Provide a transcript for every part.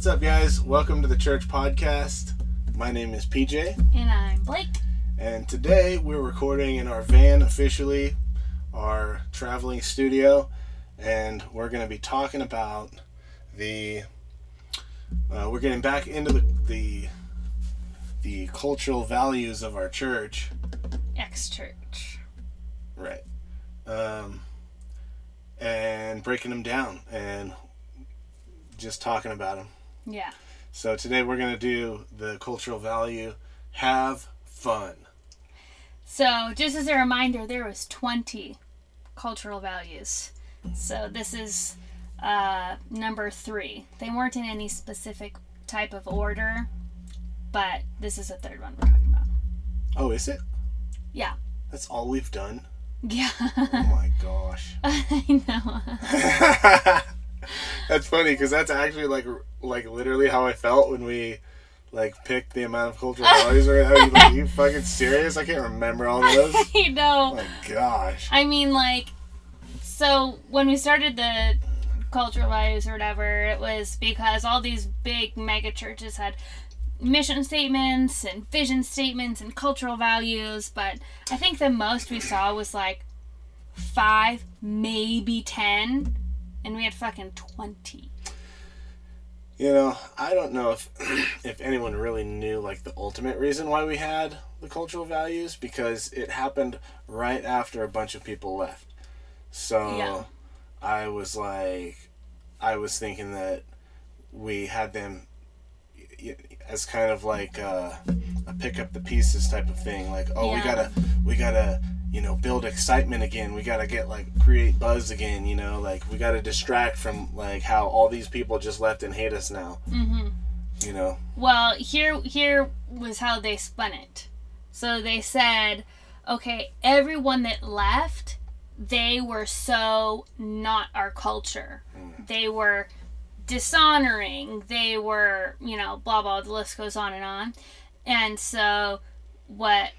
What's up, guys? Welcome to the Church Podcast. My name is PJ, And I'm Blake. and today we're recording in our van officially, our traveling studio, and we're going to be talking about the. Uh, we're getting back into the, the the cultural values of our church, Ex church. right? Um, and breaking them down and just talking about them. Yeah. So today we're going to do the cultural value have fun. So, just as a reminder, there was 20 cultural values. So, this is uh, number three. They weren't in any specific type of order, but this is the third one we're talking about. Oh, is it? Yeah. That's all we've done? Yeah. Oh my gosh. I know. that's funny because that's actually like like literally how I felt when we like picked the amount of cultural values. Are you, like, you fucking serious? I can't remember all of those. I know. Oh my gosh. I mean, like, so when we started the cultural values or whatever, it was because all these big mega churches had mission statements and vision statements and cultural values, but I think the most we saw was like five, maybe ten, and we had fucking 20. You know, I don't know if if anyone really knew like the ultimate reason why we had the cultural values because it happened right after a bunch of people left. So Yeah. I was like I was thinking that we had them as kind of like uh, a pick up the pieces type of thing like oh we gotta we gotta you know build excitement again we gotta get like create buzz again you know like we gotta distract from like how all these people just left and hate us now Mm-hmm. you know Well, here here was how they spun it. So they said, okay, everyone that left, they were so not our culture. They were dishonoring. They were, you know, blah blah. The list goes on and on. And so, what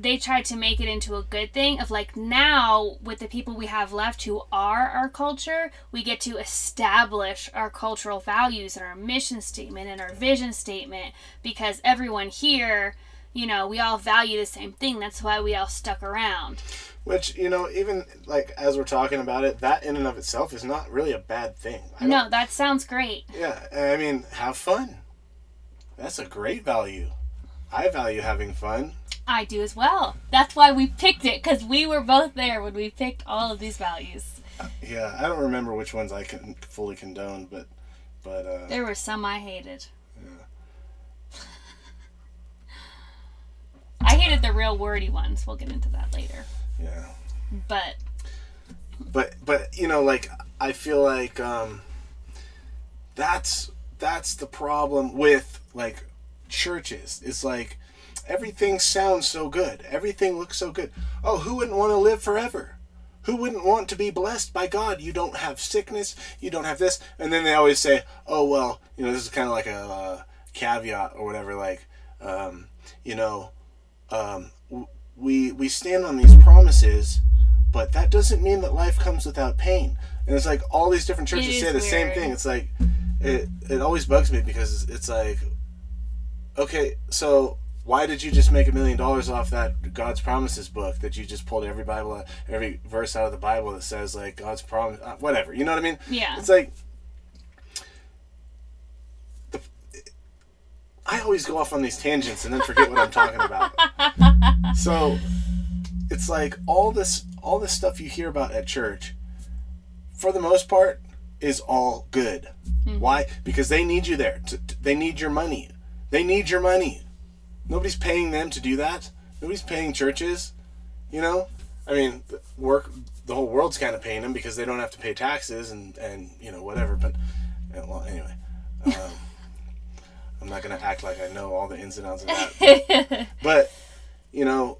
they tried to make it into a good thing of like now with the people we have left who are our culture we get to establish our cultural values and our mission statement and our vision statement because everyone here you know we all value the same thing. That's why we all stuck around. Which you know even like as we're talking about it that in and of itself is not really a bad thing. I no that sounds great. Yeah i mean have fun. That's a great value i value having fun. I do as well. That's why we picked it because we were both there when we picked all of these values. Yeah i don't remember which ones i can fully condone but but uh there were some i hated. Yeah. i hated the real wordy ones. We'll get into that later. Yeah. But but but you know like i feel like um that's that's the problem with like churches. It's like everything sounds so good. Everything looks so good. Oh who wouldn't want to live forever? Who wouldn't want to be blessed by god? You don't have sickness you don't have this. And then they always say oh well you know this is kind of like a uh, caveat or whatever like um, you know um, we we stand on these promises but that doesn't mean that life comes without pain. And it's like all these different churches say the same thing. It's like it it always bugs me because it's like okay, so why did you just make a million dollars off that God's promises book that you just pulled every Bible every verse out of the Bible that says like God's promise uh, whatever. You know what I mean? yeah It's like the, I always go off on these tangents and then forget what I'm talking about. So it's like all this all this stuff you hear about at church, for the most part, is all good. Why? Because they need you there. To, to- they need your money. They need your money. Nobody's paying them to do that. Nobody's paying churches. You know, I mean, the work. The whole world's kind of paying them because they don't have to pay taxes and and you know whatever. But well, anyway, um, I'm not gonna act like I know all the ins and outs of that. But you know,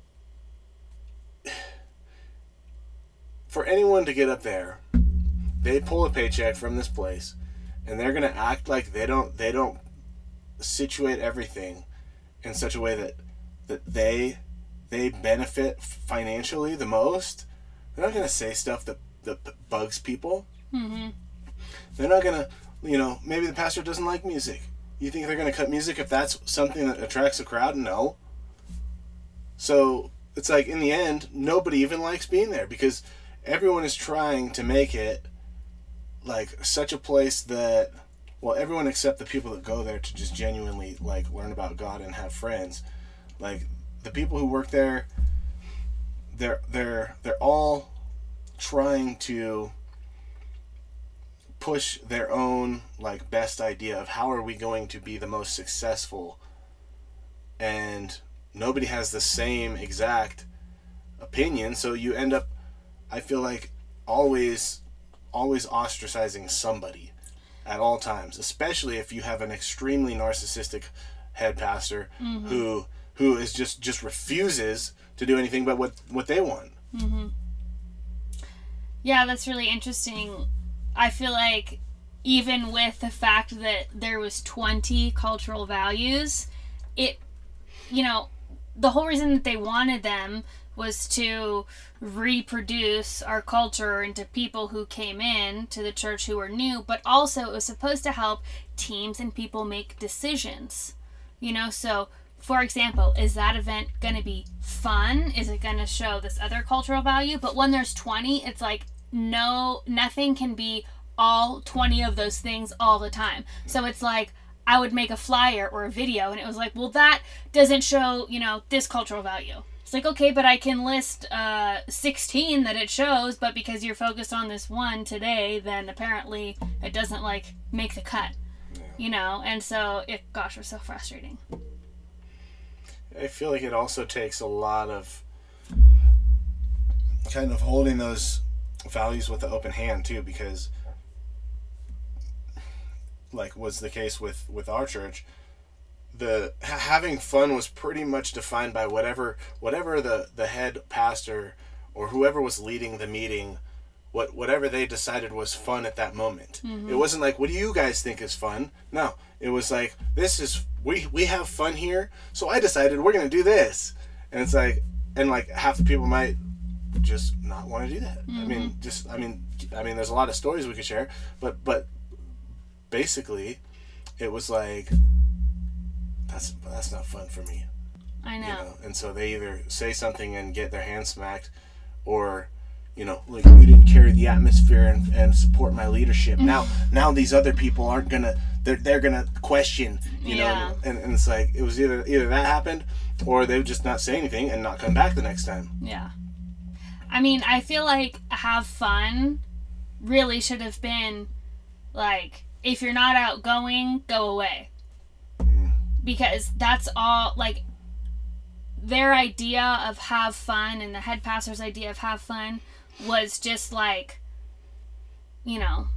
for anyone to get up there, they pull a paycheck from this place, and they're gonna act like they don't they don't situate everything in such a way that that they they benefit financially the most. They're not gonna say stuff that that bugs people. hmm They're not gonna you know, maybe the pastor doesn't like music. You think they're going to cut music if that's something that attracts a crowd? No. So it's like in the end, nobody even likes being there because everyone is trying to make it like such a place that well everyone except the people that go there to just genuinely like learn about god and have friends like the people who work there they're they're they're all trying to push their own like best idea of how are we going to be the most successful and nobody has the same exact opinion so you end up i feel like always always ostracizing somebody at all times, especially if you have an extremely narcissistic head pastor mm-hmm. who who is just just refuses to do anything but what what they want. Mm-hmm. Yeah, that's really interesting. I feel like even with the fact that there was 20 cultural values, it you know, the whole reason that they wanted them was to reproduce our culture into people who came in to the church who were new, but also it was supposed to help teams and people make decisions. You know, so for example, is that event going to be fun? Is it going to show this other cultural value? But when there's 20, it's like no, nothing can be all 20 of those things all the time. So it's like, I would make a flyer or a video, and it was like, well, that doesn't show, you know, this cultural value. It's like, okay, but I can list uh, 16 that it shows, but because you're focused on this one today, then apparently it doesn't, like, make the cut. Yeah. You know? And so, it, gosh, it was so frustrating. I feel like it also takes a lot of kind of holding those values with the open hand, too, because, like was the case with, with our church, the having fun was pretty much defined by whatever whatever the the head pastor or whoever was leading the meeting what whatever they decided was fun at that moment mm-hmm. it wasn't like what do you guys think is fun no it was like this is we we have fun here so i decided we're gonna do this and it's like and like half the people might just not want to do that mm-hmm. i mean mm-hmm. just i mean i mean there's a lot of stories we could share but but basically it was like that's that's not fun for me. I know. You know. And so they either say something and get their hand smacked, or you know, like you didn't carry the atmosphere and, and support my leadership. now, now these other people aren't gonna they're they're gonna question, you yeah. know, and, and it's like it was either either that happened, or they would just not say anything and not come back the next time. Yeah. I mean, I feel like have fun really should have been like if you're not outgoing, go away because that's all like their idea of have fun and the head pastor's idea of have fun was just like you know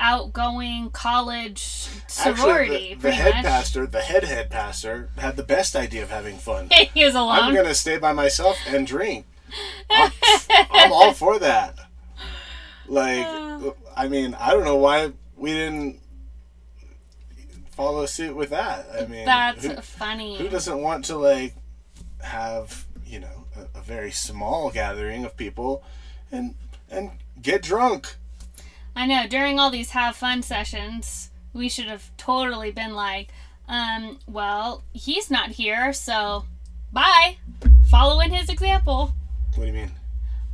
outgoing college sorority. Actually, the, the head much. pastor, the head head pastor, had the best idea of having fun. he was alone. I'm gonna stay by myself and drink. I'm, I'm all for that. Like, uh. I mean, I don't know why we didn't follow suit with that. I mean, that's who, funny. Who doesn't want to like have you know a, a, very small gathering of people and and get drunk? I know. During all these have fun sessions, we should have totally been like, um, well, he's not here, so bye. Following his example. What do you mean?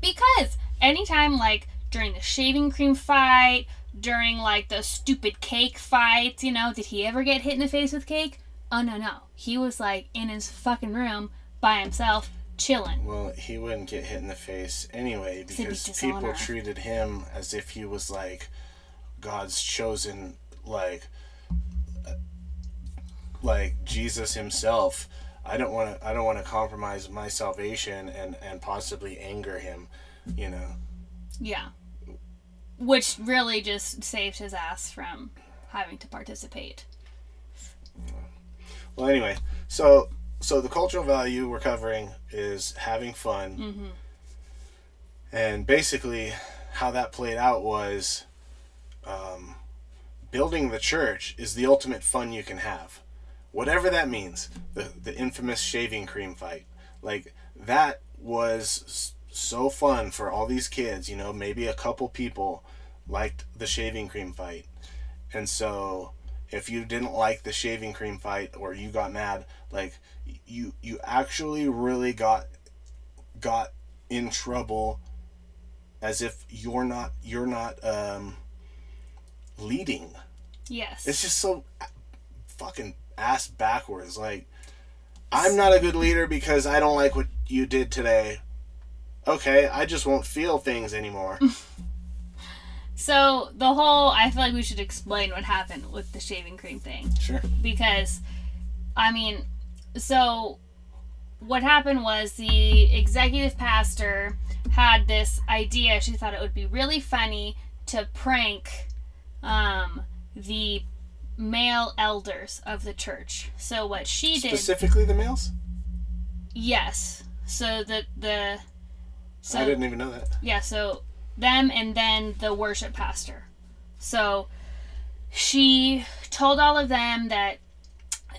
Because anytime like during the shaving cream fight during like the stupid cake fights, you know, did he ever get hit in the face with cake? Oh no no. He was like in his fucking room by himself, chilling. Well, he wouldn't get hit in the face anyway because people treated him as if he was like God's chosen like uh, like Jesus himself. I don't want to I don't want to compromise my salvation and and possibly anger him, you know. Yeah which really just saved his ass from having to participate. Well, anyway, so so the cultural value we're covering is having fun, mm-hmm. and basically how that played out was um, building the church is the ultimate fun you can have, whatever that means. The the infamous shaving cream fight, like that was so fun for all these kids. You know, maybe a couple people liked the shaving cream fight, and so if you didn't like the shaving cream fight or you got mad, like you you actually really got got in trouble as if you're not you're not um leading. Yes. It's just so fucking ass backwards. Like, I'm not a good leader because I don't like what you did today. Okay, I just won't feel things anymore. so the whole I feel like we should explain what happened with the shaving cream thing. sure. because I mean, so what happened was the executive pastor had this idea. She thought it would be really funny to prank um, the male elders of the church. So what she did, Specifically the males? yes. So the the so I didn't even know that. yeah, so them and then the worship pastor. So she told all of them that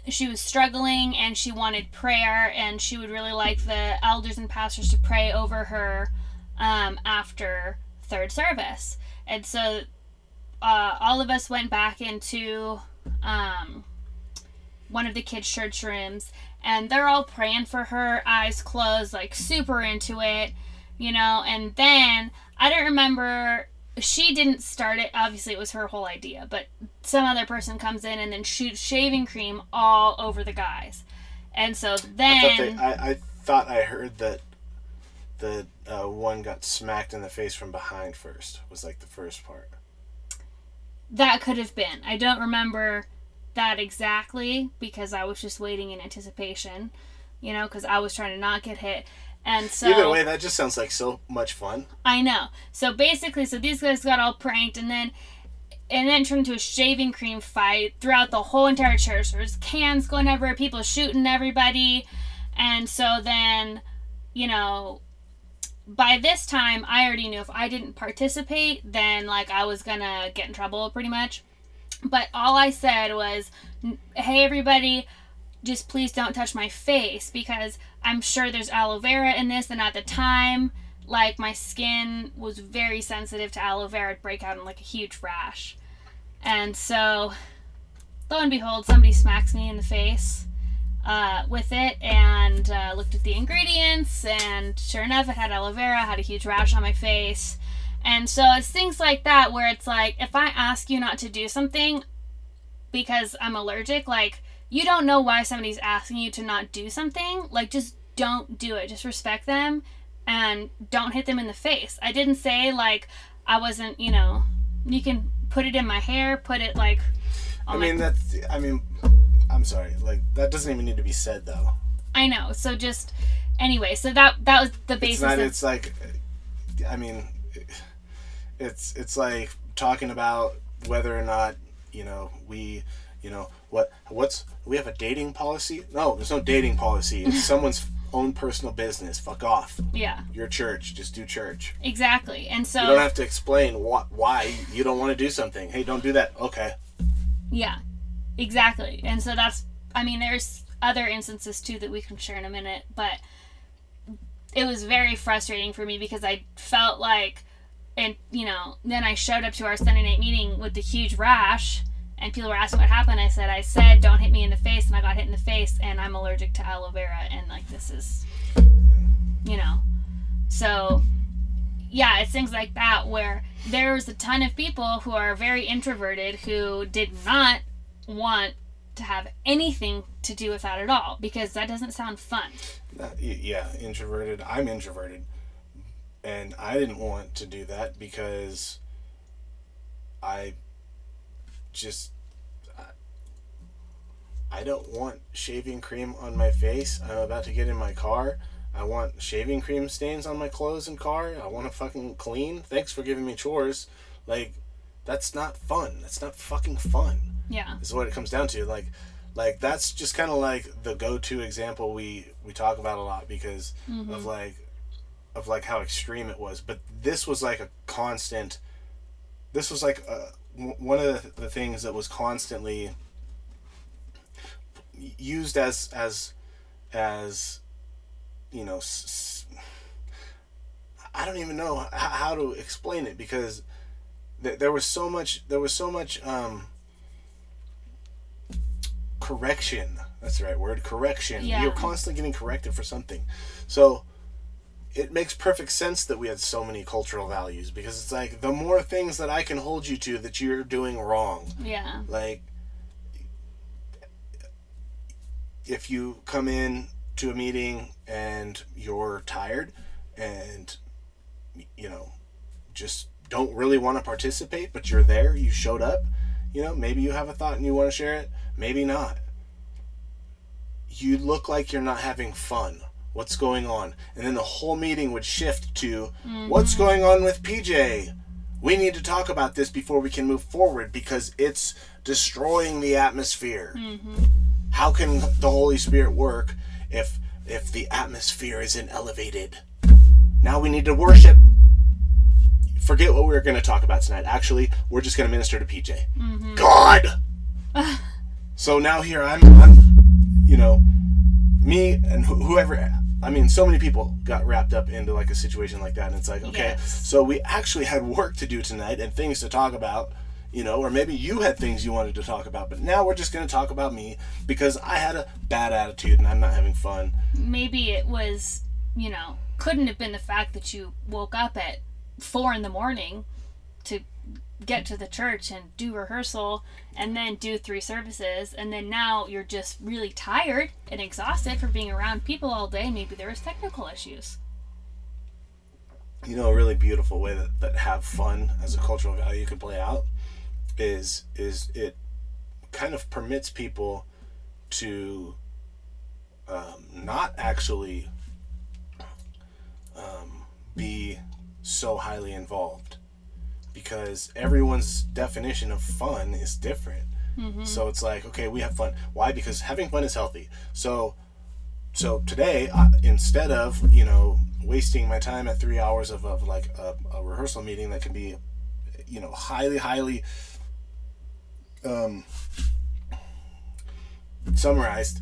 she was struggling and she wanted prayer and she would really like the elders and pastors to pray over her um, after third service. And so uh, all of us went back into um, one of the kids' church rooms and they're all praying for her, eyes closed, like super into it, you know. And then I don't remember, she didn't start it. Obviously, it was her whole idea, but some other person comes in and then shoots shaving cream all over the guys. And so I thought, then. they, I, I thought I heard that the uh, one got smacked in the face from behind first, was like the first part. That could have been. I don't remember that exactly because I was just waiting in anticipation, you know, because I was trying to not get hit. And so Either way, that just sounds like so much fun. I know. So basically, so these guys got all pranked, and then and then turned into a shaving cream fight throughout the whole entire church. There's cans going everywhere, people shooting everybody, and so then, you know, by this time, I already knew if I didn't participate, then like I was gonna get in trouble pretty much. But all I said was, "Hey, everybody." Just please don't touch my face because I'm sure there's aloe vera in this, and at the time, like my skin was very sensitive to aloe vera. It'd break out in like a huge rash. And so lo and behold somebody smacks me in the face uh, with it and uh, looked at the ingredients. And sure enough it had aloe vera had a huge rash on my face. And so it's things like that where it's like if i ask you not to do something because i'm allergic like you don't know why somebody's asking you to not do something like just don't do it just respect them and don't hit them in the face. I didn't say like I wasn't, you know, you can put it in my hair, put it like I on my- mean, that's. I mean, I'm sorry. Like that doesn't even need to be said though. I know. So just anyway, so that that was the basis. It's not. of It's like. I mean, it's it's like talking about whether or not you know we you know what what's we have a dating policy. No, there's no dating policy. It's someone's own personal business. Fuck off. yeah, Your church. Just do church. exactly. And so You don't have to explain what why you don't want to do something. Hey, don't do that. Okay. Yeah, exactly. And so that's, I mean, there's other instances too that we can share in a minute, but it was very frustrating for me because I felt like, and you know, then I showed up to our Sunday night meeting with the huge rash, and people were asking what happened. I said, I said, don't hit me in the face, and I got hit in the face, and I'm allergic to aloe vera, and like this is, you know, so yeah, it's things like that where there's a ton of people who are very introverted who did not want to have anything to do with that at all because that doesn't sound fun. Yeah, introverted. I'm introverted. And I didn't want to do that because I just. I- don't want shaving cream on my face. I'm about to get in my car. I want shaving cream stains on my clothes and car. I want to fucking clean. Thanks for giving me chores. Like, that's not fun. That's not fucking fun Yeah. is what it comes down to like like that's just kind of like the go-to example we we talk about a lot because mm-hmm. of like of like how extreme it was but this was like a constant this was like w one of the things that was constantly used as as as you know I don't even know how to explain it because there was so much there was so much um, correction that's the right word correction yeah. you're constantly getting corrected for something so it makes perfect sense that we had so many cultural values because it's like the more things that I can hold you to that you're doing wrong. Yeah. Like if you come in to a meeting and you're tired and you know just don't really want to participate but you're there you showed up you know maybe you have a thought and you want to share it maybe not you look like you're not having fun what's going on? And then the whole meeting would shift to mm-hmm. what's going on with pj we need to talk about this before we can move forward because it's destroying the atmosphere. Mm-hmm. How can the holy spirit work if if the atmosphere isn't elevated? Now we need to worship. Forget what we were going to talk about tonight. Actually we're just going to minister to pj mm-hmm. god! So now here i'm i'm you know me and wh- whoever i mean so many people got wrapped up into like a situation like that and it's like okay Yes. so we actually had work to do tonight and things to talk about you know or maybe you had things you wanted to talk about but now we're just going to talk about me because i had a bad attitude and i'm not having fun Maybe it was, you know, couldn't have been the fact that you woke up at four in the morning to get to the church and do rehearsal and then do three services and then now you're just really tired and exhausted for being around people all day maybe there was technical issues. You know a really beautiful way that, that have fun as a cultural value can play out is is it kind of permits people to um, not actually um, be so highly involved because everyone's definition of fun is different. So it's like okay we have fun. Why? Because having fun is healthy. So so today I, instead of you know wasting my time at three hours of, of like a, a rehearsal meeting that can be you know highly highly um, summarized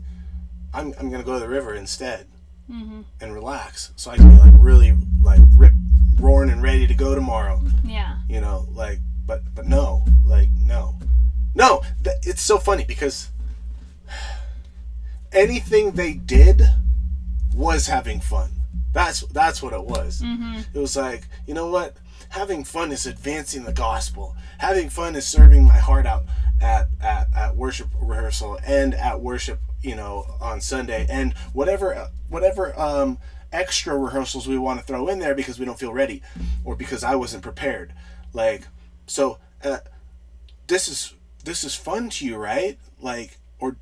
I'm, I'm gonna go to the river instead and relax. So i can be like really like rip roaring and ready to go tomorrow. Yeah. You know like but but no like no. No th- it's so funny because anything they did was having fun. That's that's what it was. It was like you know what? Having fun is advancing the gospel. Having fun is serving my heart out at at, at worship rehearsal and at worship you know on sunday and whatever whatever um extra rehearsals we want to throw in there because we don't feel ready or because i wasn't prepared. Like so uh, this is this is fun to you right? Like or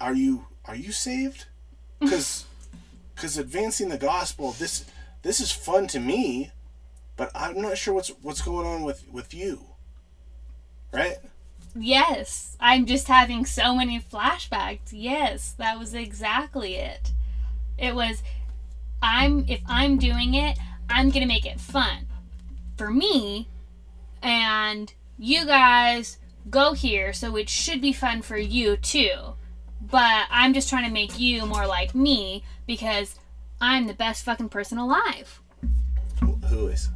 are you are you saved? Because because advancing the gospel this this is fun to me but i'm not sure what's what's going on with with you. Right? Yes, I'm just having so many flashbacks. Yes, that was exactly it. It was I'm if I'm doing it, I'm going to make it fun for me and you guys go here so it should be fun for you too. But I'm just trying to make you more like me because I'm the best fucking person alive. Who is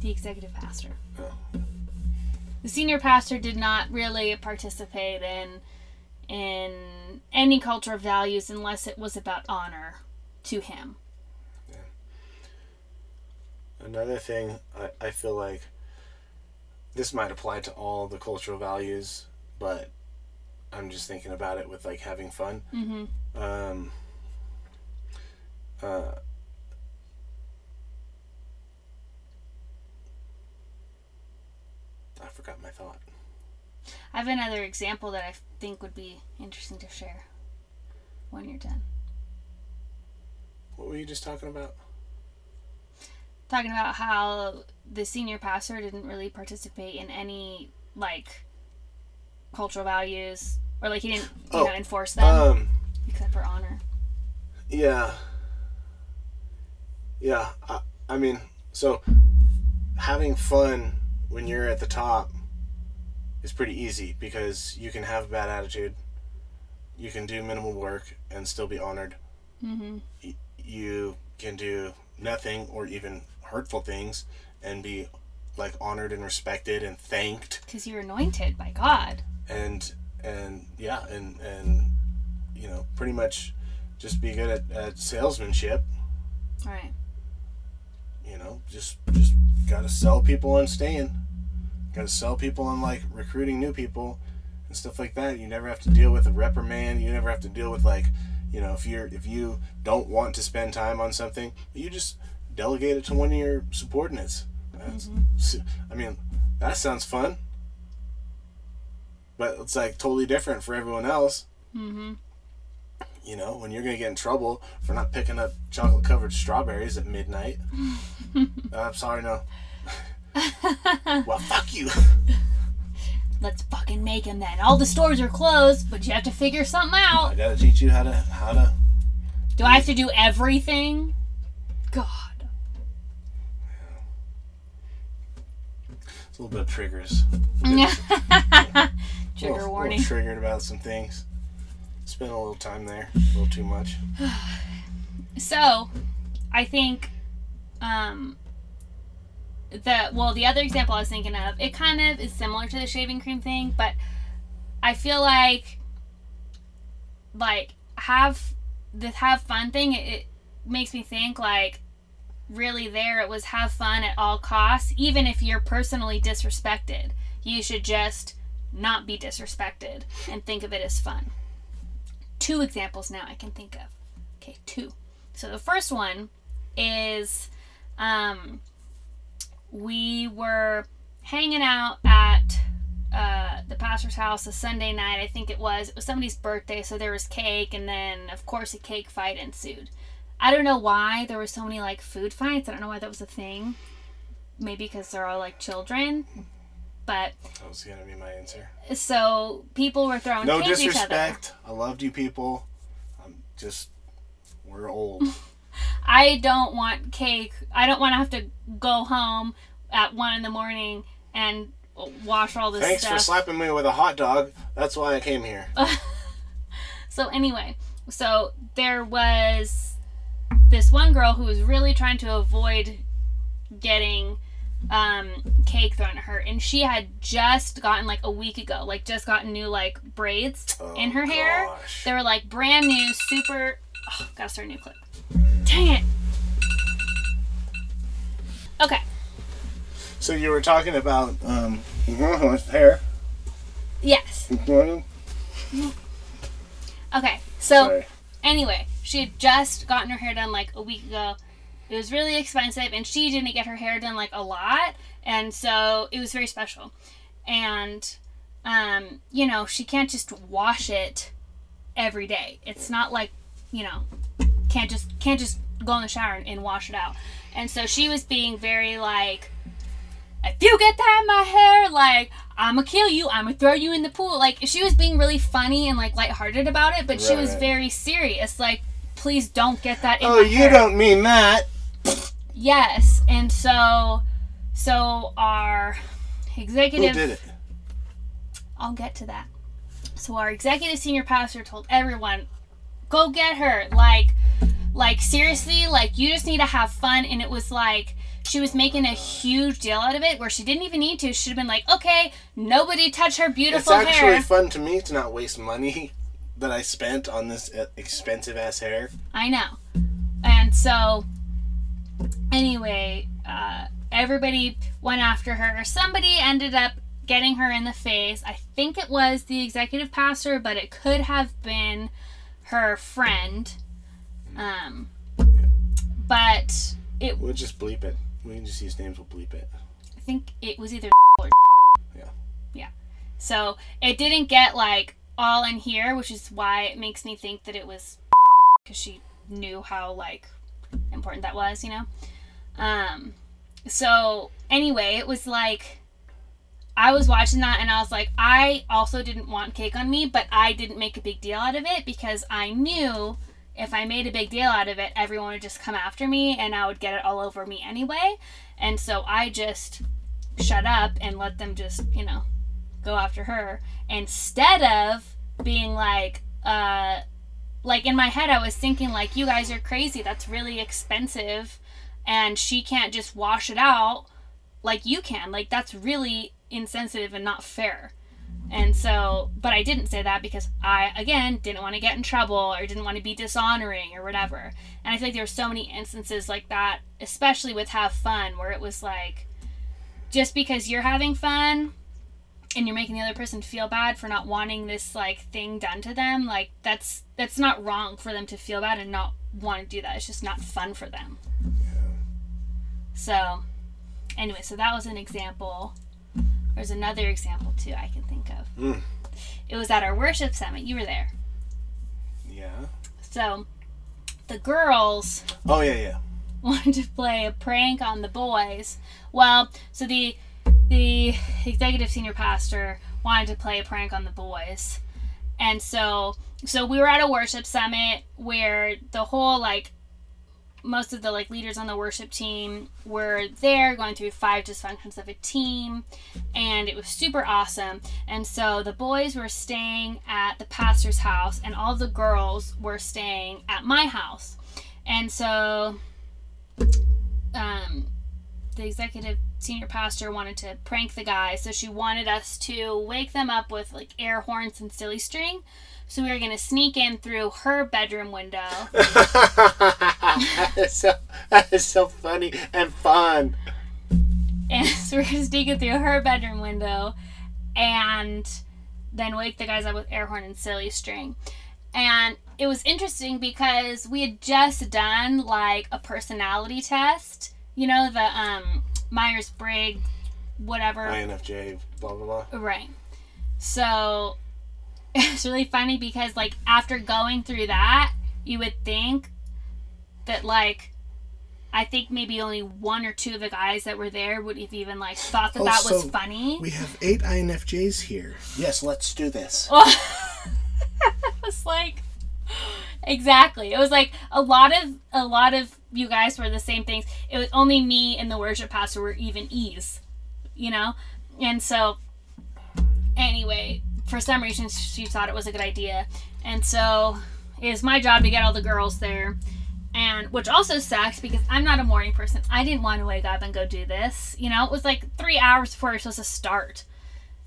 The executive pastor. Oh. The senior pastor did not really participate in in any culture of values unless it was about honor to him. another thing I, I feel like this might apply to all the cultural values but i'm just thinking about it with like having fun Mm-hmm. um uh I forgot my thought. I have another example that I think would be interesting to share when you're done. What were you just talking about? Talking about how the senior pastor didn't really participate in any like cultural values or like he didn't you Oh, know enforce them Um, except for honor. yeah. Yeah, I, I mean, so having fun when you're at the top is pretty easy because you can have a bad attitude, you can do minimal work and still be honored. Mm-hmm. You can do nothing or even hurtful things and be like honored and respected and thanked Because you're anointed by God. and and yeah, and and you know, pretty much just be good at, at salesmanship. Right. You know, just just gotta sell people on staying. Gotta sell people on like recruiting new people and stuff like that. You never have to deal with a reprimand. You never have to deal with like, you know, if you're if you don't want to spend time on something, you just delegate it to one of your subordinates. That's, I mean, that sounds fun, but it's like totally different for everyone else. Mm-hmm. You know, when you're gonna get in trouble for not picking up chocolate covered strawberries at midnight. uh, I'm sorry, no. well, fuck you. Let's fucking make him then. All the stores are closed, but you have to figure something out. I gotta teach you how to how to. Do I have to do everything? God. It's a little bit of triggers. Yeah. Trigger little, warning. Little triggered about some things. Spent a little time there, a little too much. So, I think, um, the well, the other example I was thinking of, it kind of is similar to the shaving cream thing, but I feel like, like have the have fun thing. It, it makes me think like, really, there it was have fun at all costs, even if you're personally disrespected. You should just not be disrespected and think of it as fun. Two examples now I can think of. Okay, two. So the first one is um, we were hanging out at uh, the pastor's house a Sunday night, I think it was. It was somebody's birthday, so there was cake, and then, of course, a cake fight ensued. I don't know why there were so many like food fights. I don't know why that was a thing. Maybe because they're all like children. But That was gonna be my answer. so people were throwing No cake at each other. disrespect. I loved you people. I'm just we're old. I don't want cake. I don't want to have to go home at one in the morning and wash all this Thanks stuff. for slapping me with a hot dog. That's why I came here. so anyway, so there was this one girl who was really trying to avoid getting um, cake thrown at her, and she had just gotten like a week ago, like just gotten new like braids in her hair. Oh, gosh. They were like brand new, super. Oh, gotta start a new clip. Dang it. Okay. So you were talking about um hair. Yes. Okay. So anyway, she had just gotten her hair done like a week ago. It was really expensive, and she didn't get her hair done like a lot, and so it was very special. And, um, you know, she can't just wash it every day. It's not like, you know, can't just can't just go in the shower and, and wash it out. And so she was being very like, if you get that in my hair, like I'm gonna kill you. I'm gonna throw you in the pool. Like she was being really funny and like lighthearted about it, but she was very serious. Like, please don't get that in Oh, you hair. don't mean that. Yes, and so, so our executive. Who did it? I'll get to that. So our executive senior pastor told everyone, "Go get her." Like, like seriously, like you just need to have fun. And it was like she was making a huge deal out of it, where she didn't even need to. She should have been like, "Okay, nobody touch her beautiful hair. It's actually hair." fun to me to not waste money that I spent on this uh, expensive ass hair. I know. And so, anyway, uh, everybody went after her. Somebody ended up getting her in the face. I think it was the executive pastor, but it could have been her friend. Um, but it, We'll just bleep it. We can just use names. We'll bleep it. I think it was either or Yeah. yeah. So it didn't get like all in here, which is why it makes me think that it was because she knew how like important that was, you know. Um. So anyway, it was like I was watching that and I was like, I also didn't want cake on me, but I didn't make a big deal out of it because I knew if I made a big deal out of it, everyone would just come after me and I would get it all over me anyway. And so I just shut up and let them just, you know, go after her instead of being like, uh, like in my head, I was thinking, like, you guys are crazy. That's really expensive. And she can't just wash it out like you can. Like, that's really insensitive and not fair. And so, but I didn't say that because I, again, didn't want to get in trouble or didn't want to be dishonoring or whatever. And I feel like there were so many instances like that, especially with Have Fun, where it was like, just because you're having fun and you're making the other person feel bad for not wanting this like thing done to them, like that's that's not wrong for them to feel bad and not want to do that. It's just not fun for them. Yeah. So, anyway, so that was an example. There's another example too I can think of. Mm. It was at our worship summit. You were there. Yeah. So, the girls Oh yeah, yeah. wanted to play a prank on the boys. Well, so the the executive senior pastor wanted to play a prank on the boys. And so so we were at a worship summit where the whole like most of the like leaders on the worship team were there going through five dysfunctions of a team and it was super awesome and so the boys were staying at the pastor's house and all the girls were staying at my house and so um, the executive senior pastor wanted to prank the guys, so she wanted us to wake them up with like air horns and silly string. So we were gonna sneak in through her bedroom window. that, is so, that is so funny and fun. and so we're gonna sneak in through her bedroom window and then wake the guys up with air horn and silly string. And it was interesting because we had just done like a personality test. You know, the um Myers Briggs whatever. INFJ, blah blah blah. Right. So it's really funny because like after going through that, you would think that like I think maybe only one or two of the guys that were there would have even like thought that Oh, that was so funny. We have eight INFJs here. Yes, let's do this. it was like exactly. It was like a lot of a lot of you guys were the same things. It was only me and the worship pastor were even ease, you know. And so, anyway, for some reason she thought it was a good idea, and so it was my job to get all the girls there. And which also sucks because I'm not a morning person. I didn't want to wake up and go do this. You know, it was like three hours before were supposed to start.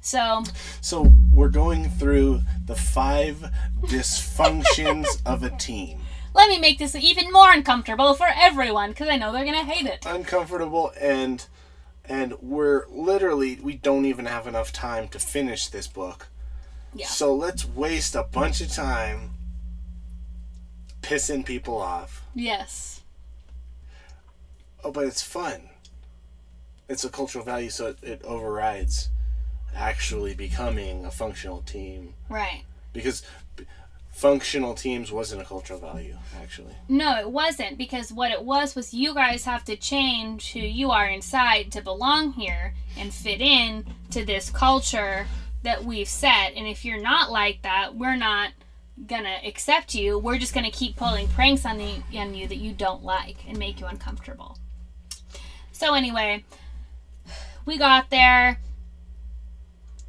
So So we're going through the five dysfunctions of a team. let me make this even more uncomfortable for everyone because I know they're gonna hate it. Uncomfortable and and we're literally we don't even have enough time to finish this book. Yeah. So let's waste a bunch of time pissing people off. Yes. Oh, but it's fun. It's a cultural value, so it, it overrides actually becoming a functional team. Right. Because b- functional teams wasn't a cultural value, actually. No, it wasn't because what it was was you guys have to change who you are inside to belong here and fit in to this culture that we've set. And if you're not like that, we're not gonna accept you. We're just gonna keep pulling pranks on the on you that you don't like and make you uncomfortable. So anyway, we got there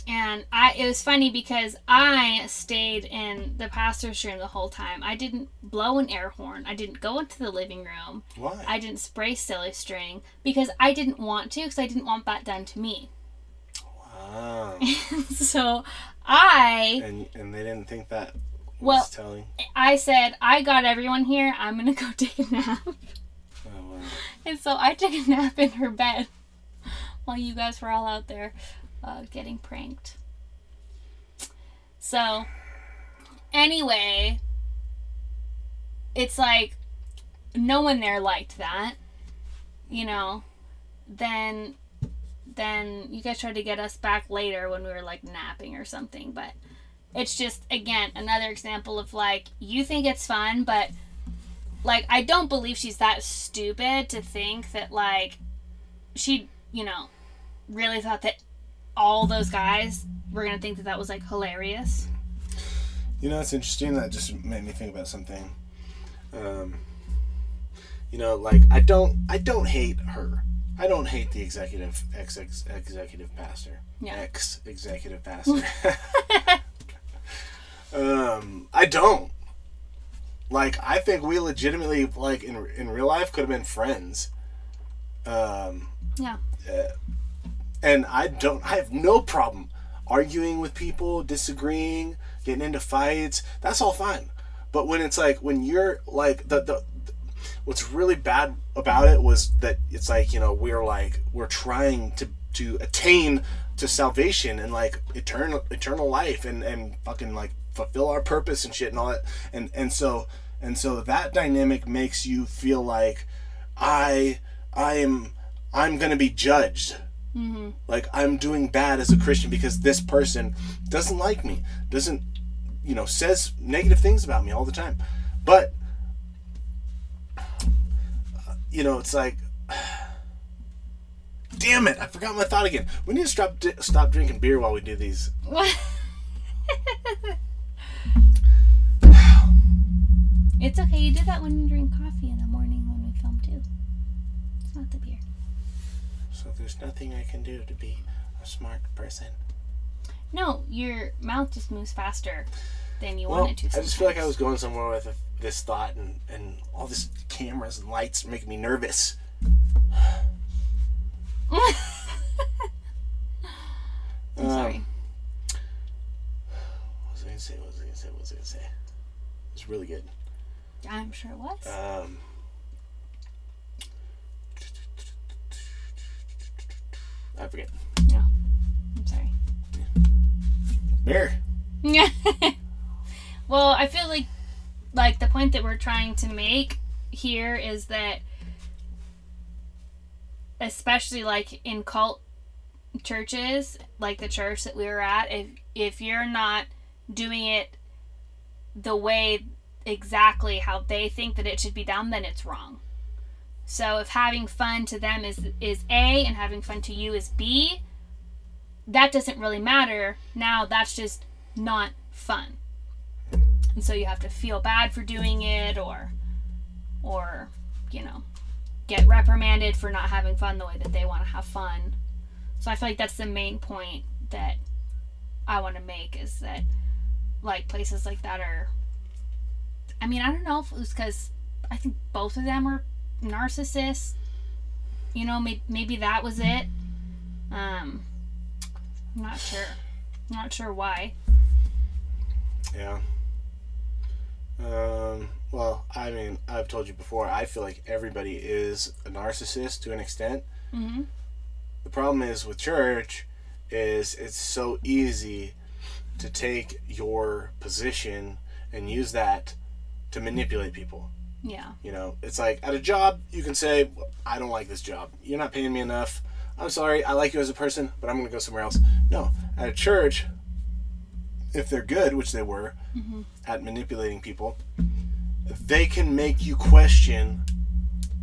and I it was funny because I stayed in the pastor's room the whole time. I didn't blow an air horn. I didn't go into the living room. Why? I didn't spray silly string because I didn't want to because I didn't want that done to me. Wow. so I and and they didn't think that was Well- telling. I said I got everyone here. I'm gonna go take a nap. Oh, wow. And so I took a nap in her bed while you guys were all out there uh, getting pranked. So, anyway, it's like no one there liked that, you know. Then, then you guys tried to get us back later when we were like napping or something, but it's just again another example of like you think it's fun, but like I don't believe she's that stupid to think that like she, you know, really thought that all those guys were gonna think that that was like hilarious. You know, it's interesting. That just made me think about something. Um, you know, like I don't, I don't hate her. I don't hate the executive ex ex executive pastor. Yeah. Ex executive pastor. um, I don't. Like, I think we legitimately, like in in real life, could have been friends. Um, Yeah. and I don't. I have no problem arguing with people, disagreeing, getting into fights, that's all fine. But when it's like when you're like the the what's really bad about it was that it's like you know we're like we're trying to to attain to salvation and like eternal eternal life and and fucking like fulfill our purpose and shit and all that. And and so and so that dynamic makes you feel like i i am i'm gonna be judged. Mm-hmm. Like i'm doing bad as a christian because this person doesn't like me doesn't you know says negative things about me all the time. But you know, it's like, damn it, I forgot my thought again. We need to stop stop drinking beer while we do these. it's okay. You do that when you drink coffee in the morning when we film too. It's not the beer. So there's nothing I can do to be a smart person. No, your mouth just moves faster than you Well, want it to. I just feel like I was going somewhere with this thought, and and all this cameras and lights are making me nervous. I'm sorry. Um, what was I gonna say? What was I gonna say? What was I gonna say? It's really good. I'm sure it was. Um, I forget. no, I'm sorry. Beer. well, I feel like like the point that we're trying to make here is that especially like in cult churches, like the church that we were at, if if you're not doing it the way exactly how they think that it should be done, then it's wrong. So if having fun to them is is A and having fun to you is B, that doesn't really matter. Now that's just not fun. And so you have to feel bad for doing it or or you know, get reprimanded for not having fun the way that they want to have fun. So I feel like that's the main point that I want to make is that like places like that are I mean, I don't know if it was cuz I think both of them are narcissists. You know, maybe, that was it. Um not sure. Not sure why. Yeah. Um, well, I mean, I've told you before, I feel like everybody is a narcissist to an extent. Mm-hmm. The problem is with church is it's so easy to take your position and use that to manipulate people. Yeah. You know, it's like at a job, you can say, I don't like this job. You're not paying me enough. I'm sorry, I like you as a person, but I'm going to go somewhere else. No, at a church, if they're good, which they were, mm-hmm. at manipulating people, they can make you question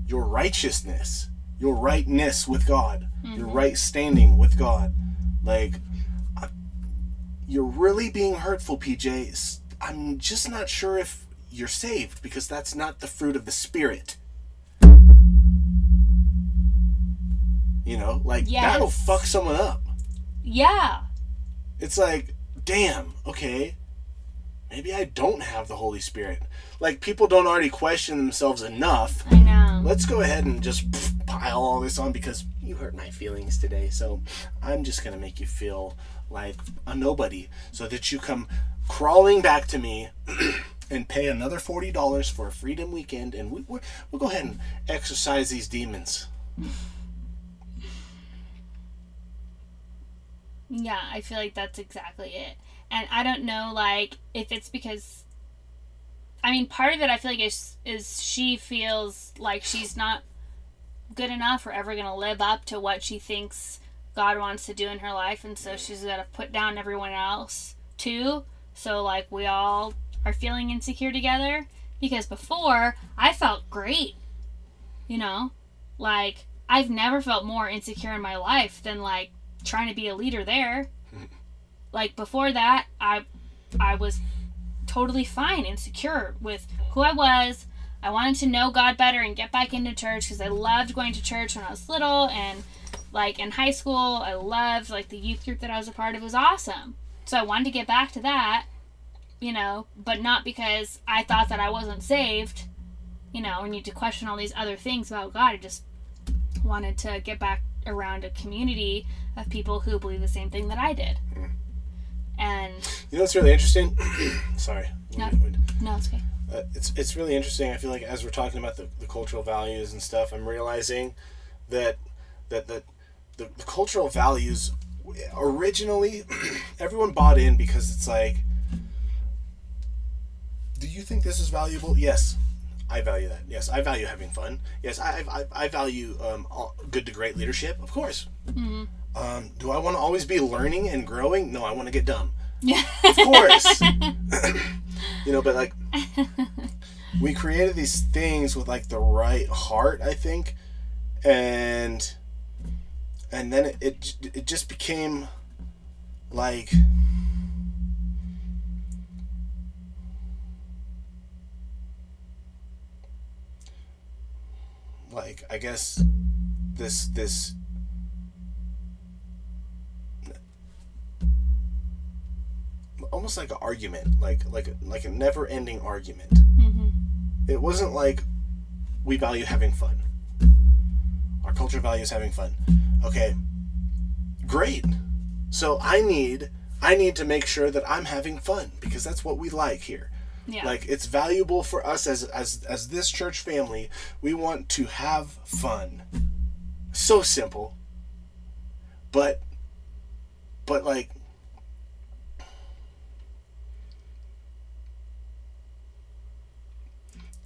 your righteousness, your rightness with God, your mm-hmm. right standing with God. Like, I- you're really being hurtful, PJ. I'm just not sure if you're saved because that's not the fruit of the Spirit. You know, like that'll fuck someone up. Yeah. It's like, damn, okay, maybe I don't have the Holy Spirit. Like, people don't already question themselves enough. I know. Let's go ahead and just pff, pile all this on because you hurt my feelings today. So I'm just going to make you feel like a nobody so that you come crawling back to me and pay another $40 for a freedom weekend and we, we're, we'll go ahead and exorcise these demons. Yeah, I feel like that's exactly it. And I don't know, like, if it's because. I mean, part of it I feel like is is she feels like she's not good enough or ever gonna live up to what she thinks God wants to do in her life, and so she's gotta put down everyone else too. So like we all are feeling insecure together. Because before I felt great, you know, like I've never felt more insecure in my life than like trying to be a leader there. like before that, I I was totally fine and secure with who I was. I wanted to know God better and get back into church because I loved going to church when I was little and like in high school, I loved like the youth group that I was a part of was awesome. So I wanted to get back to that, you know, but not because I thought that I wasn't saved, you know, or need to question all these other things about God. I just wanted to get back around a community of people who believe the same thing that I did. And You know what's really interesting? Sorry. No. No, it's okay. uh, it's it's really interesting. I feel like as we're talking about the, the cultural values and stuff, I'm realizing that that that the, the cultural values originally everyone bought in because it's like do you think this is valuable yes i value that yes i value having fun yes i i, I value um, all- good to great leadership of course Mm-hmm. um, do i want to always be learning and growing no i want to get dumb Yeah. of course. you know, but like we created these things with like the right heart, I think, and and then it it, it just became like like I guess this this almost like an argument, like like a, like a never-ending argument. hmm It wasn't like we value having fun. Our culture values having fun. Okay, great. So I need I need to make sure that I'm having fun because that's what we like here. Yeah. Like it's valuable for us as as as this church family. We want to have fun. So simple. But but like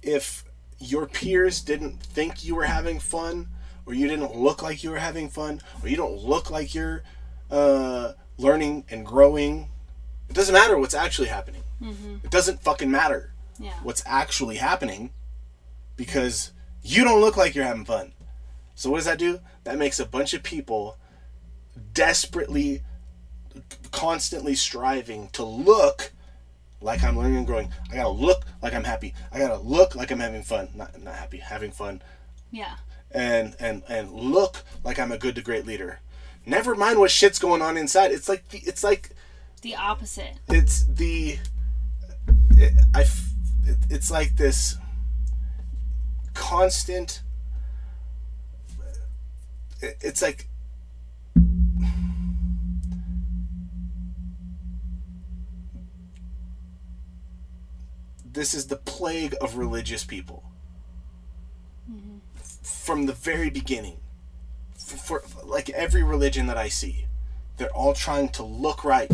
if your peers didn't think you were having fun or you didn't look like you were having fun or you don't look like you're uh, learning and growing it doesn't matter what's actually happening hmm it doesn't fucking matter Yeah. what's actually happening because you don't look like you're having fun. So what does that do? That makes a bunch of people desperately constantly striving to look like I'm learning and growing. I gotta look like I'm happy. I gotta look like I'm having fun. Not not happy, having fun. Yeah. And and and look like I'm a good to great leader. Never mind what shit's going on inside. It's like the, it's like The opposite. it's the it, I f- it, it's like this constant it, it's like this is the plague of religious people. Mm-hmm. From the very beginning. For, for like every religion that i see they're all trying to look right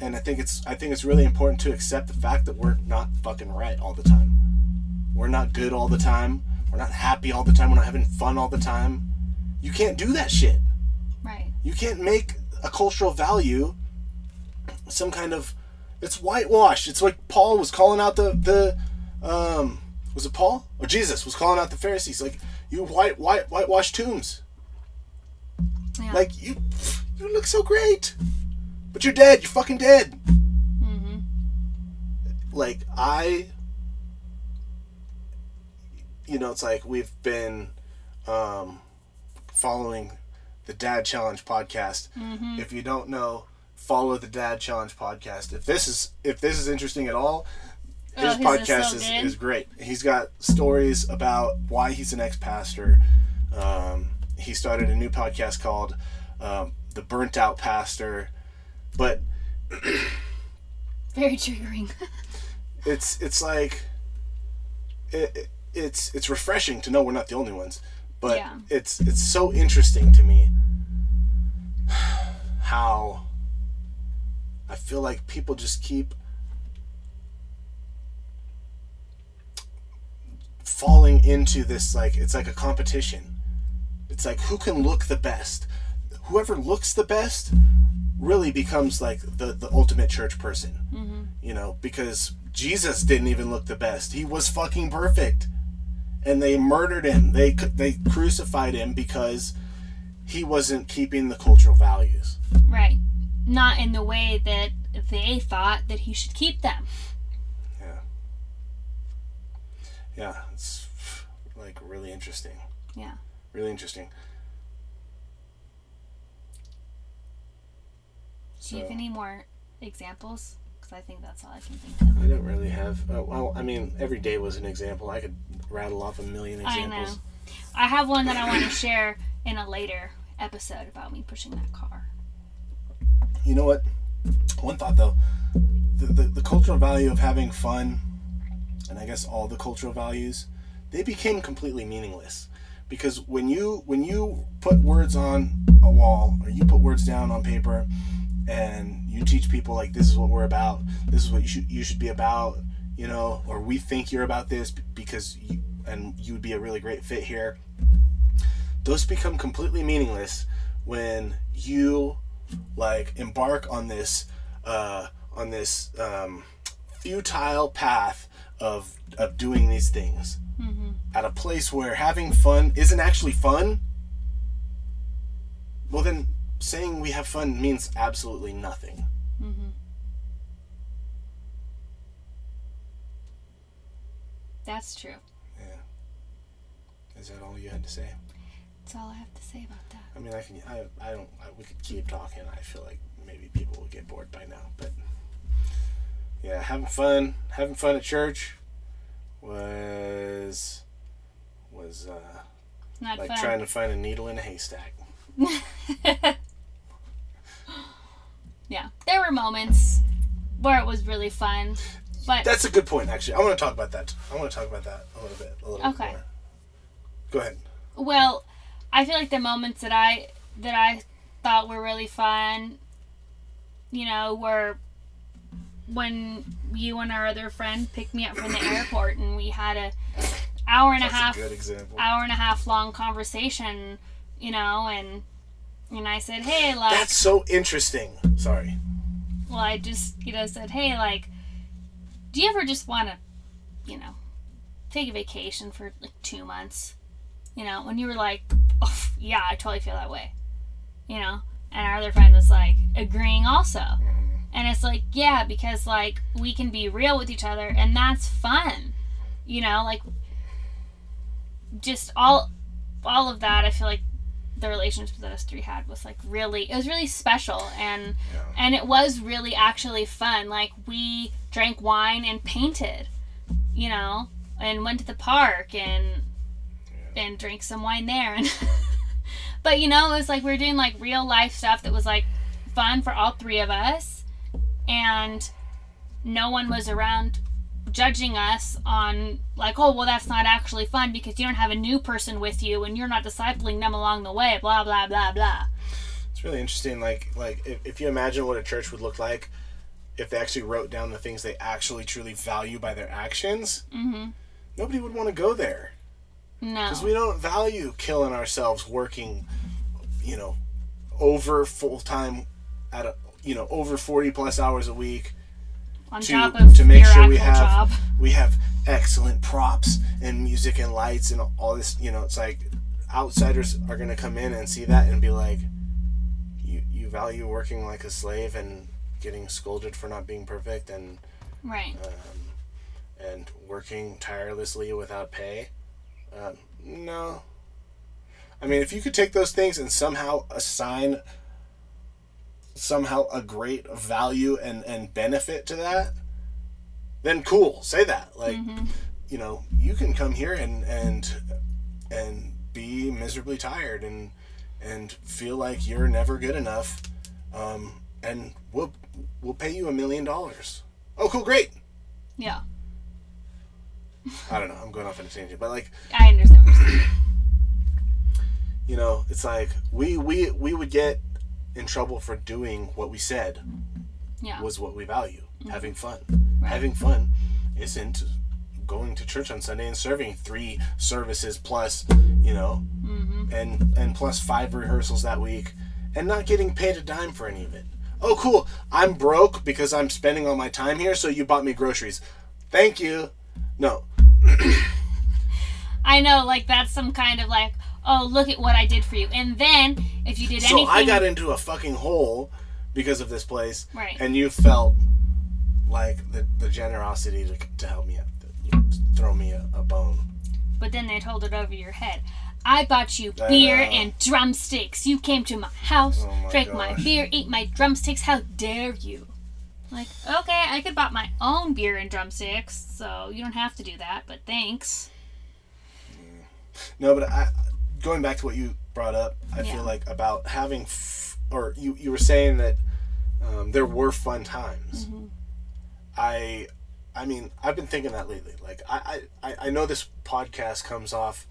and I think it's I think it's really important to accept the fact that we're not fucking right all the time. We're not good all the time. We're not happy all the time. We're not having fun all the time. You can't do that shit. Right. You can't make a cultural value some kind of it's whitewashed. It's like Paul was calling out the the um was it Paul or Jesus was calling out the Pharisees like you white white whitewash tombs. Yeah. Like you you look so great. But you're dead. You're fucking dead. hmm like I you know it's like we've been um following the Dad Challenge podcast. hmm If you don't know, follow the Dad Challenge podcast. If this is if this is interesting at all, his Oh, his podcast so is, is great. He's got stories about why he's an ex-pastor. Um, he started a new podcast called um, The Burnt Out Pastor. But Very triggering. it's it's like it, it- it's it's refreshing to know we're not the only ones but Yeah. it's it's so interesting to me how i feel like people just keep falling into this like it's like a competition it's like who can look the best whoever looks the best really becomes like the the ultimate church person hmm you know, because Jesus didn't even look the best. He was fucking perfect. And they murdered him. They they crucified him because he wasn't keeping the cultural values. Right. Not in the way that they thought that he should keep them. Yeah. Yeah, it's like really interesting. Yeah. Really interesting. Do you So- have any more examples? Because I think that's all I can think of. I don't really have. Oh, well, I mean, every day was an example. I could rattle off a million examples. I know. I have one that I want to share in a later episode about me pushing that car. you know what? One thought though, the, the the cultural value of having fun, and I guess all the cultural values, they became completely meaningless because when you when you put words on a wall or you put words down on paper and you teach people like this is what we're about this is what you should you should be about you know or we think you're about this because you and you would be a really great fit here. Those become completely meaningless when you like embark on this uh on this um futile path of of doing these things. At a place where having fun isn't actually fun, well, then saying we have fun means absolutely nothing. That's true. Yeah. Is that all you had to say? That's all I have to say about that. I mean, I can. I. I don't. I, we could keep talking. I feel like maybe people will get bored by now, but yeah, having fun, having fun at church was was uh, Not like fun. trying to find a needle in a haystack. yeah, there were moments where it was really fun, but That's a good point, actually. I want to talk about that. I want to talk about that a little bit. A little Okay. bit more. Go ahead. well, I feel like the moments that I that I thought were really fun, you know, were when you and our other friend picked me up from the airport and we had a hour and a half a good example. hour and a half long conversation, you know, and and I said, "Hey, like That's so interesting. Sorry. well, I just, you know, said, hey, like, do you ever just want to, you know, take a vacation for like two months? You know, when you were like, oh, yeah, I totally feel that way. You know, and our other friend was like agreeing also. Mm-hmm. And it's like, yeah, because like we can be real with each other and that's fun. You know, like just all all of that I feel like the relationship that us three had was like really it was really special and Yeah. and it was really actually fun. Like we drank wine and painted, you know, and went to the park and and drank some wine there. And but you know, it was like we were doing like real life stuff that was like fun for all three of us, and no one was around judging us on like oh well that's not actually fun because you don't have a new person with you and you're not discipling them along the way blah blah blah blah. It's really interesting. Like, like if, if you imagine what a church would look like if they actually wrote down the things they actually truly value by their actions, mm-hmm. nobody would want to go there. No. Because we don't value killing ourselves working, you know, over full time at a you know over forty plus hours a week on to- top of to make sure we have- job. we have excellent props and music and lights and all this you know it's like outsiders are going to come in and see that and be like you you value working like a slave and getting scolded for not being perfect and Right. um, and working tirelessly without pay um, no i mean if you could take those things and somehow assign somehow a great value and and benefit to that then cool say that like hmm you know you can come here and and and be miserably tired and and feel like you're never good enough um and we'll we'll pay you a million dollars oh cool great Yeah. i don't know i'm going off on a tangent but like I understand. what you're saying. you know it's like we we we would get in trouble for doing what we said Yeah. was what we value having fun. Right. having fun isn't going to church on sunday and serving three services plus you know hmm and and plus five rehearsals that week and not getting paid a dime for any of it. Oh cool. I'm broke because i'm spending all my time here so you bought me groceries. Thank you. No. I know, like that's some kind of like, oh, look at what I did for you. And then if you did so anything, So i got into a fucking hole because of this place right, and you felt like the, the generosity to, to help me out throw me a, a bone but then they'd hold it over your head. I bought you beer and drumsticks. You came to my house, Oh my drank my beer, ate my drumsticks. How dare you? Like, okay, I could bought my own beer and drumsticks, so you don't have to do that. But thanks. No, but I, going back to what you brought up, I Yeah. feel like about having, f- or you, you were saying that Um, there were fun times. Mm-hmm. I, I mean, I've been thinking that lately. Like, I, I, I know this podcast comes off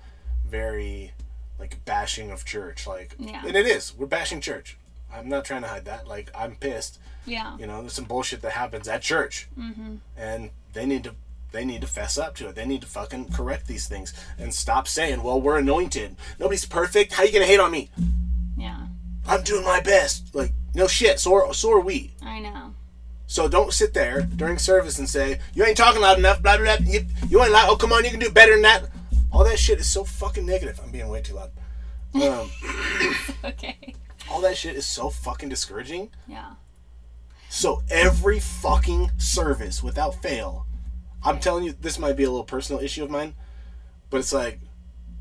very, like, bashing of church. Like, Yeah. and it is. We're bashing church. I'm not trying to hide that. Like, I'm pissed. Yeah. You know, there's some bullshit that happens at church, Mm-hmm. and they need to. They need to fess up to it. They need to fucking correct these things and stop saying, "Well, we're anointed. Nobody's perfect. How you gonna hate on me? Yeah. I'm doing my best." Like, no shit. So are, so are we. I know. So don't sit there during service and say, you ain't talking loud enough, blah, blah, blah. You, you ain't loud. Oh, come on, you can do better than that. All that shit is so fucking negative. I'm being way too loud. Um, Okay. all that shit is so fucking discouraging. Yeah. So every fucking service, without fail, I'm telling you, this might be a little personal issue of mine, but it's like,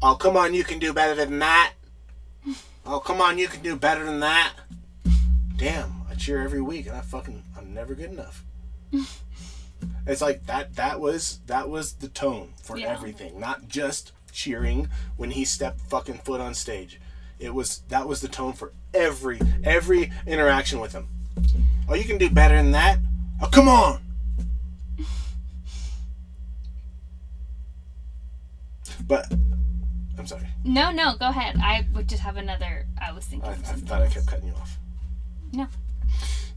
oh, come on, you can do better than that. Oh, come on, you can do better than that. Damn, I cheer every week, and I fucking, I'm never good enough. it's like that. That was that was the tone for Yeah. everything, not just cheering when he stepped fucking foot on stage. It was that was the tone for every every interaction with him. Oh, you can do better than that. Oh, come on. But I'm sorry. No, no, go ahead. I would just have another. I was thinking. I, I thought I kept cutting you off. No.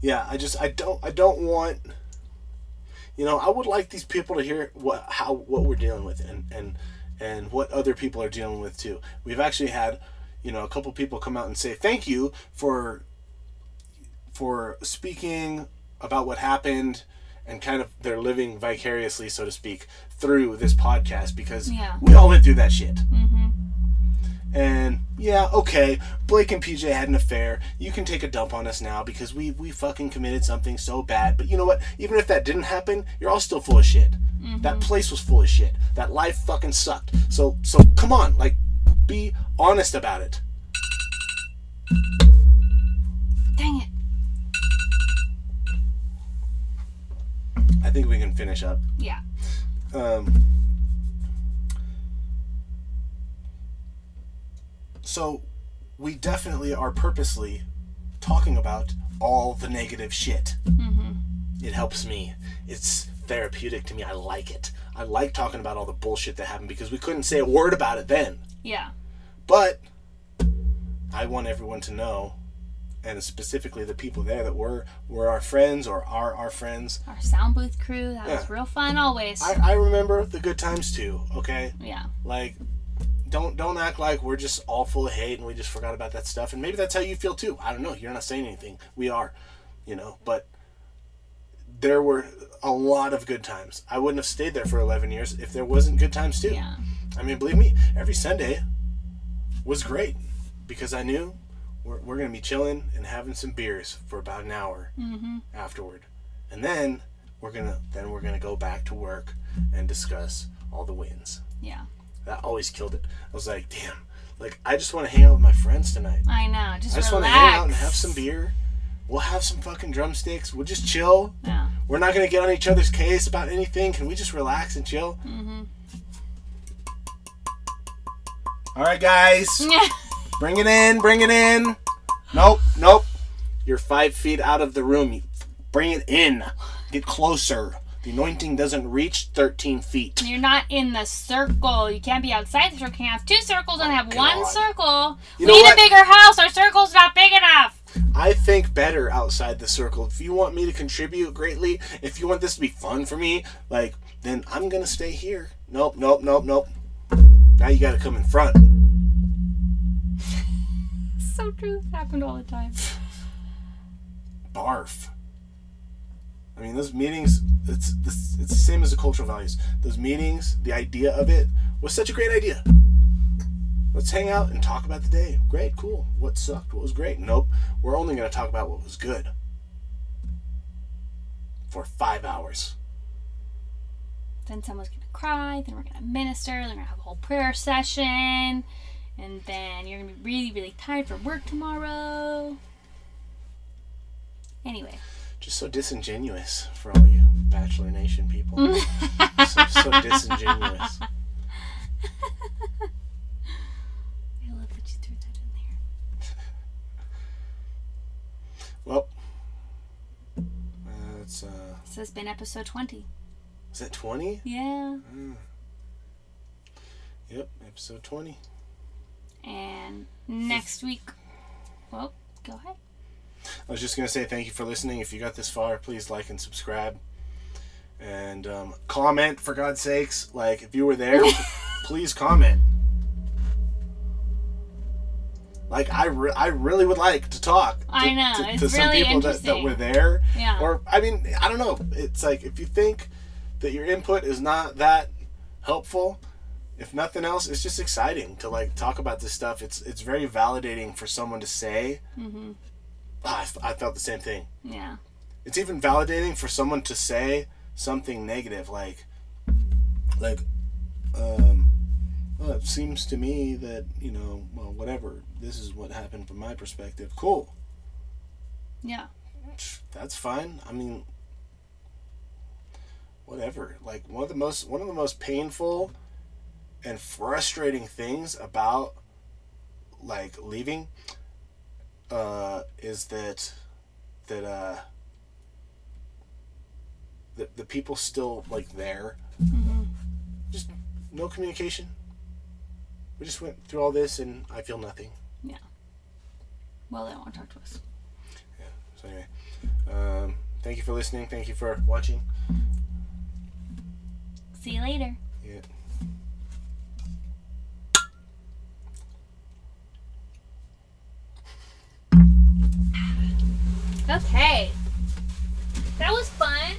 Yeah, I just I don't I don't want. You know, I would like these people to hear what how what we're dealing with and and and what other people are dealing with too. We've actually had, you know, a couple people come out and say thank you for for speaking about what happened and kind of they're living vicariously, so to speak, through this podcast because Yeah. we all went through that shit. Mm-hmm. And yeah, okay, Blake and PJ had an affair. You can take a dump on us now because we we fucking committed something so bad. But you know what? Even if that didn't happen, you're all still full of shit. That place was full of shit. That life fucking sucked. So so come on, like be honest about it. Dang it. I think we can finish up. Yeah. Um, so we definitely are purposely talking about all the negative shit. Mm-hmm. It helps me. It's therapeutic to me. I like it. I like talking about all the bullshit that happened because we couldn't say a word about it then. Yeah. But I want everyone to know, and specifically the people there that were were our friends or are our friends. Our sound booth crew. That was real fun always. I, I remember the good times too. Okay, yeah. like don't don't act like we're just all full of hate and we just forgot about that stuff. And maybe that's how you feel too. I don't know. You're not saying anything. We are, you know. But there were a lot of good times. I wouldn't have stayed there for 11 years if there wasn't good times too. Yeah. I mean, believe me, every Sunday was great because I knew we're, we're going to be chilling and having some beers for about an hour Mm-hmm. afterward. And then we're going to then we're going to go back to work and discuss all the wins. Yeah. That always killed it. I was like, damn, like I just want to hang out with my friends tonight. I know. Just, I just want to hang out and have some beer. We'll have some fucking drumsticks. We'll just chill. Yeah. We're not going to get on each other's case about anything. Can we just relax and chill? Mm-hmm. All right, guys. Bring it in, bring it in. Nope, nope. You're five feet out of the room. Bring it in. Get closer. The anointing doesn't reach 13 feet. You're not in the circle. You can't be outside the circle. You can have two circles and oh, have one circle. You we need what? a bigger house. Our circle's not big enough. I think better outside the circle. If you want me to contribute greatly, if you want this to be fun for me, like, then I'm gonna stay here. Nope, nope, nope, nope. Now you gotta come in front. So true. It happened all the time. barf. I mean, those meetings, it's, it's, it's the same as the cultural values. Those meetings, the idea of it was such a great idea. Let's hang out and talk about the day. Great, cool. What sucked? What was great? Nope. We're only going to talk about what was good for five hours. Then someone's gonna cry. Then we're gonna minister. Then we're gonna have a whole prayer session. And then you're gonna be really, really tired for work tomorrow. Anyway. Just so disingenuous for all you Bachelor Nation people. so, so disingenuous. I love that you threw that in there. Well, That's. Uh, this has been episode 20. Is that 20? Yeah. Mm. Yep, episode 20. And next week. Well, go ahead. I was just going to say thank you for listening. If you got this far, please like and subscribe. And um, comment, for God's sakes. Like, if you were there, please comment. Like, I, re- I really would like to talk to, I know, to, to some really people that, that were there. Yeah. Or, I mean, I don't know. It's like, if you think that your input is not that helpful, if nothing else, it's just exciting to like talk about this stuff. It's it's very validating for someone to say, hmm "Ah, I, I felt the same thing. Yeah. It's even validating for someone to say something negative, like, like, um, well, it seems to me that you know, well, whatever. This is what happened from my perspective. Cool, Yeah. that's fine. I mean, whatever. Like one of the most one of the most painful and frustrating things about like leaving uh, is that that uh, the the people still like there. hmm Just no communication. We just went through all this and I feel nothing. Yeah. Well, they don't want to talk to us. Yeah. So anyway, um, thank you for listening. Thank you for watching. See you later. Okay. That was fun.